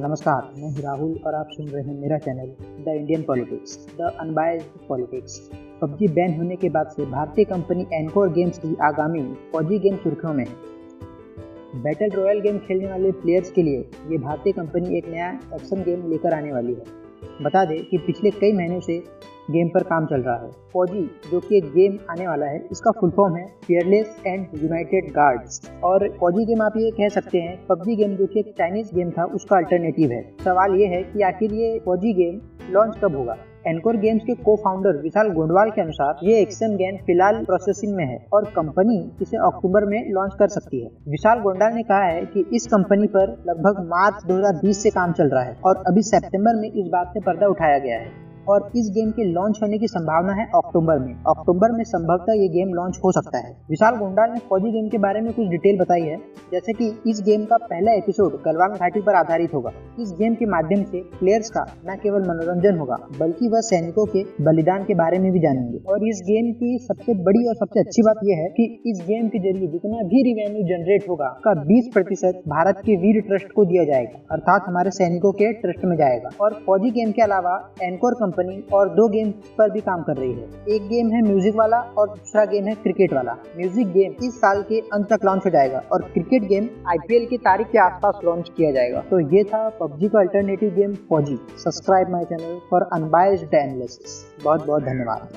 नमस्कार, मैं राहुल और आप सुन रहे हैं मेरा channel the Indian politics the unbiased politics PUBG ban होने के बाद से भारतीय कंपनी एनकोर गेम्स की आगामी फौजी गेम सुर्खियों में है। बैटल रॉयल गेम खेलने वाले प्लेयर्स के लिए ये भारतीय कंपनी एक नया एक्शन गेम लेकर आने वाली है। बता दें कि पिछले कई महीनों से गेम पर काम चल रहा है। फौजी, जो कि एक गेम आने वाला है, इसका फुल फॉर्म है फियरलेस एंड यूनाइटेड गार्ड्स और फौजी गेम आप ये कह सकते हैं, पबजी गेम जो कि एक चाइनीज़ गेम था, उसका अल्टरनेटिव है। सवाल ये है कि आखिर ये फौजी गेम लॉन्च कब होगा? एनकोर गेम्स के को फाउंडर विशाल गोंडवाल के अनुसार ये एक्शन गेम फ़िलहाल प्रोसेसिंग में है और कंपनी इसे अक्टूबर में लॉन्च कर सकती है। विशाल गोंडाल ने कहा है कि इस कंपनी पर लगभग मार्च 2020 से काम चल रहा है और अभी सितंबर में इस बात से पर्दा उठाया गया है। और इस गेम के लॉन्च होने की संभावना है अक्टूबर में। अक्टूबर में संभवतः ये गेम लॉन्च हो सकता है। विशाल गोंडाल ने फौजी गेम के बारे में कुछ डिटेल बताई है, जैसे कि इस गेम का पहला एपिसोड गलवान घाटी पर आधारित होगा। इस गेम के माध्यम से प्लेयर्स का न केवल मनोरंजन होगा, बल्कि वह सैनिकों के बलिदान के बारे में भी जानेंगे। और इस गेम की सबसे बड़ी और सबसे अच्छी बात यह है कि इस गेम के ज़रिए जितना भी रिवेन्यू जनरेट होगा का बीस प्रतिशत भारत के वीर ट्रस्ट को दिया जाएगा, अर्थात हमारे सैनिकों के ट्रस्ट में जाएगा। और फौजी गेम के अलावा एनकोर कंपनी कंपनी और दो गेम पर भी काम कर रही है। एक गेम है म्यूज़िक वाला और दूसरा गेम है क्रिकेट वाला। म्यूज़िक गेम इस साल के अंत तक लॉन्च हो जाएगा और क्रिकेट गेम आईपीएल की तारीख के आसपास लॉन्च किया जाएगा। तो ये था पबजी का अल्टरनेटिव गेम फौजी subscribe my channel for unbiased analysis बहुत बहुत धन्यवाद।